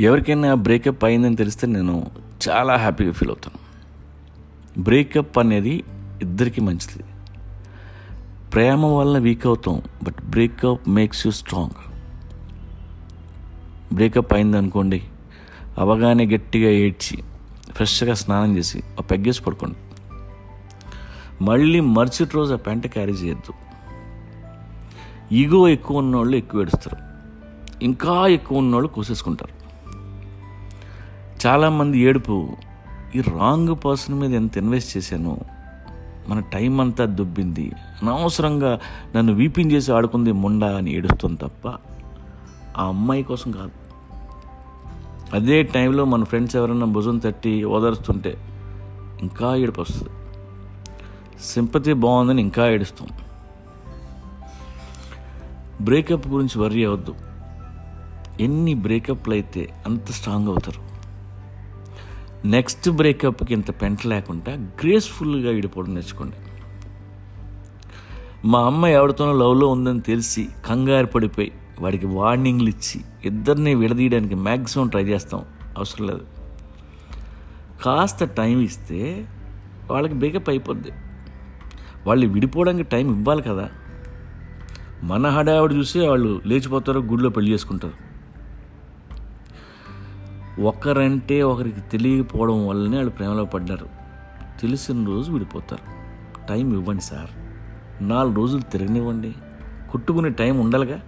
ఎవరికైనా బ్రేకప్ అయిందని తెలిస్తే నేను చాలా హ్యాపీగా ఫీల్ అవుతాను. బ్రేకప్ అనేది ఇద్దరికీ మంచిది. ప్రేమ వల్ల వీక్ అవుతాం but breakup makes you strong breakup అయింది అనుకోండి అవగానే గట్టిగా ఏడ్చి ఫ్రెష్గా స్నానం చేసి ఆ పెగ్గేసి పడుకోండి. మళ్ళీ మరుసటి రోజు ఆ పెంట క్యారీ చేయొద్దు. ఈగో ఎక్కువ ఉన్నోళ్ళు ఎక్కువ ఏడుస్తారు. ఇంకా ఎక్కువ ఉన్నోళ్ళు కోసేసుకుంటారు. చాలామంది ఏడుపు ఈ రాంగ్ పర్సన్ మీద ఎంత ఇన్వెస్ట్ చేశాను? మన టైం అంతా దుబ్బింది. అనవసరంగా నన్ను వీపింగ్ చేసి ఆడుకుంది ముండా అని ఏడుస్తుంది తప్ప ఆ అమ్మాయి కోసం కాదు. అదే టైంలో మన ఫ్రెండ్స్ ఎవరైనా భుజం తట్టి ఓదరుస్తుంటే ఇంకా ఏడుపు వస్తుంది. సింపతి బాగుందని ఇంకా ఏడుస్తాం. బ్రేకప్ గురించి వర్రీ అవ్వద్దు. ఎన్ని బ్రేకప్లు అయితే అంత స్ట్రాంగ్ అవుతారు. నెక్స్ట్ బ్రేకప్కి ఇంత పెంట లేకుండా గ్రేస్ఫుల్గా విడిపోవడం నేర్చుకోండి. మా అమ్మ ఎవరితోనో లవ్లో ఉందని తెలిసి కంగారు పడిపోయి వాడికి వార్నింగ్లు ఇచ్చి ఇద్దరిని విడదీయడానికి మ్యాక్సిమం ట్రై చేస్తాం. అవసరం లేదు. కాస్త టైం ఇస్తే వాళ్ళకి బ్రేకప్ అయిపోద్ది. వాళ్ళు విడిపోవడానికి టైం ఇవ్వాలి కదా. మన హడావిడి చూసి వాళ్ళు లేచిపోతారు గుడిలో పెళ్ళి చేసుకుంటారు. ఒకరంటే ఒకరికి తెలియకపోవడం వల్లనే వాళ్ళు ప్రేమలో పడ్డారు. తెలిసిన రోజు విడిపోతారు. టైం ఇవ్వండి సార్. నాలుగు రోజులు తిరగనివ్వండి. కుట్టుకునే టైం ఉండాలిగా.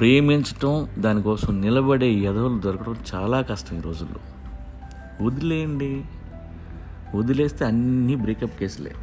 ప్రేమించటం దానికోసం నిలబడే ఎదవలు దొరకడం చాలా కష్టం ఈ రోజుల్లో. వదిలేయండి. వదిలేస్తే అన్నీ బ్రేకప్ కేసులే.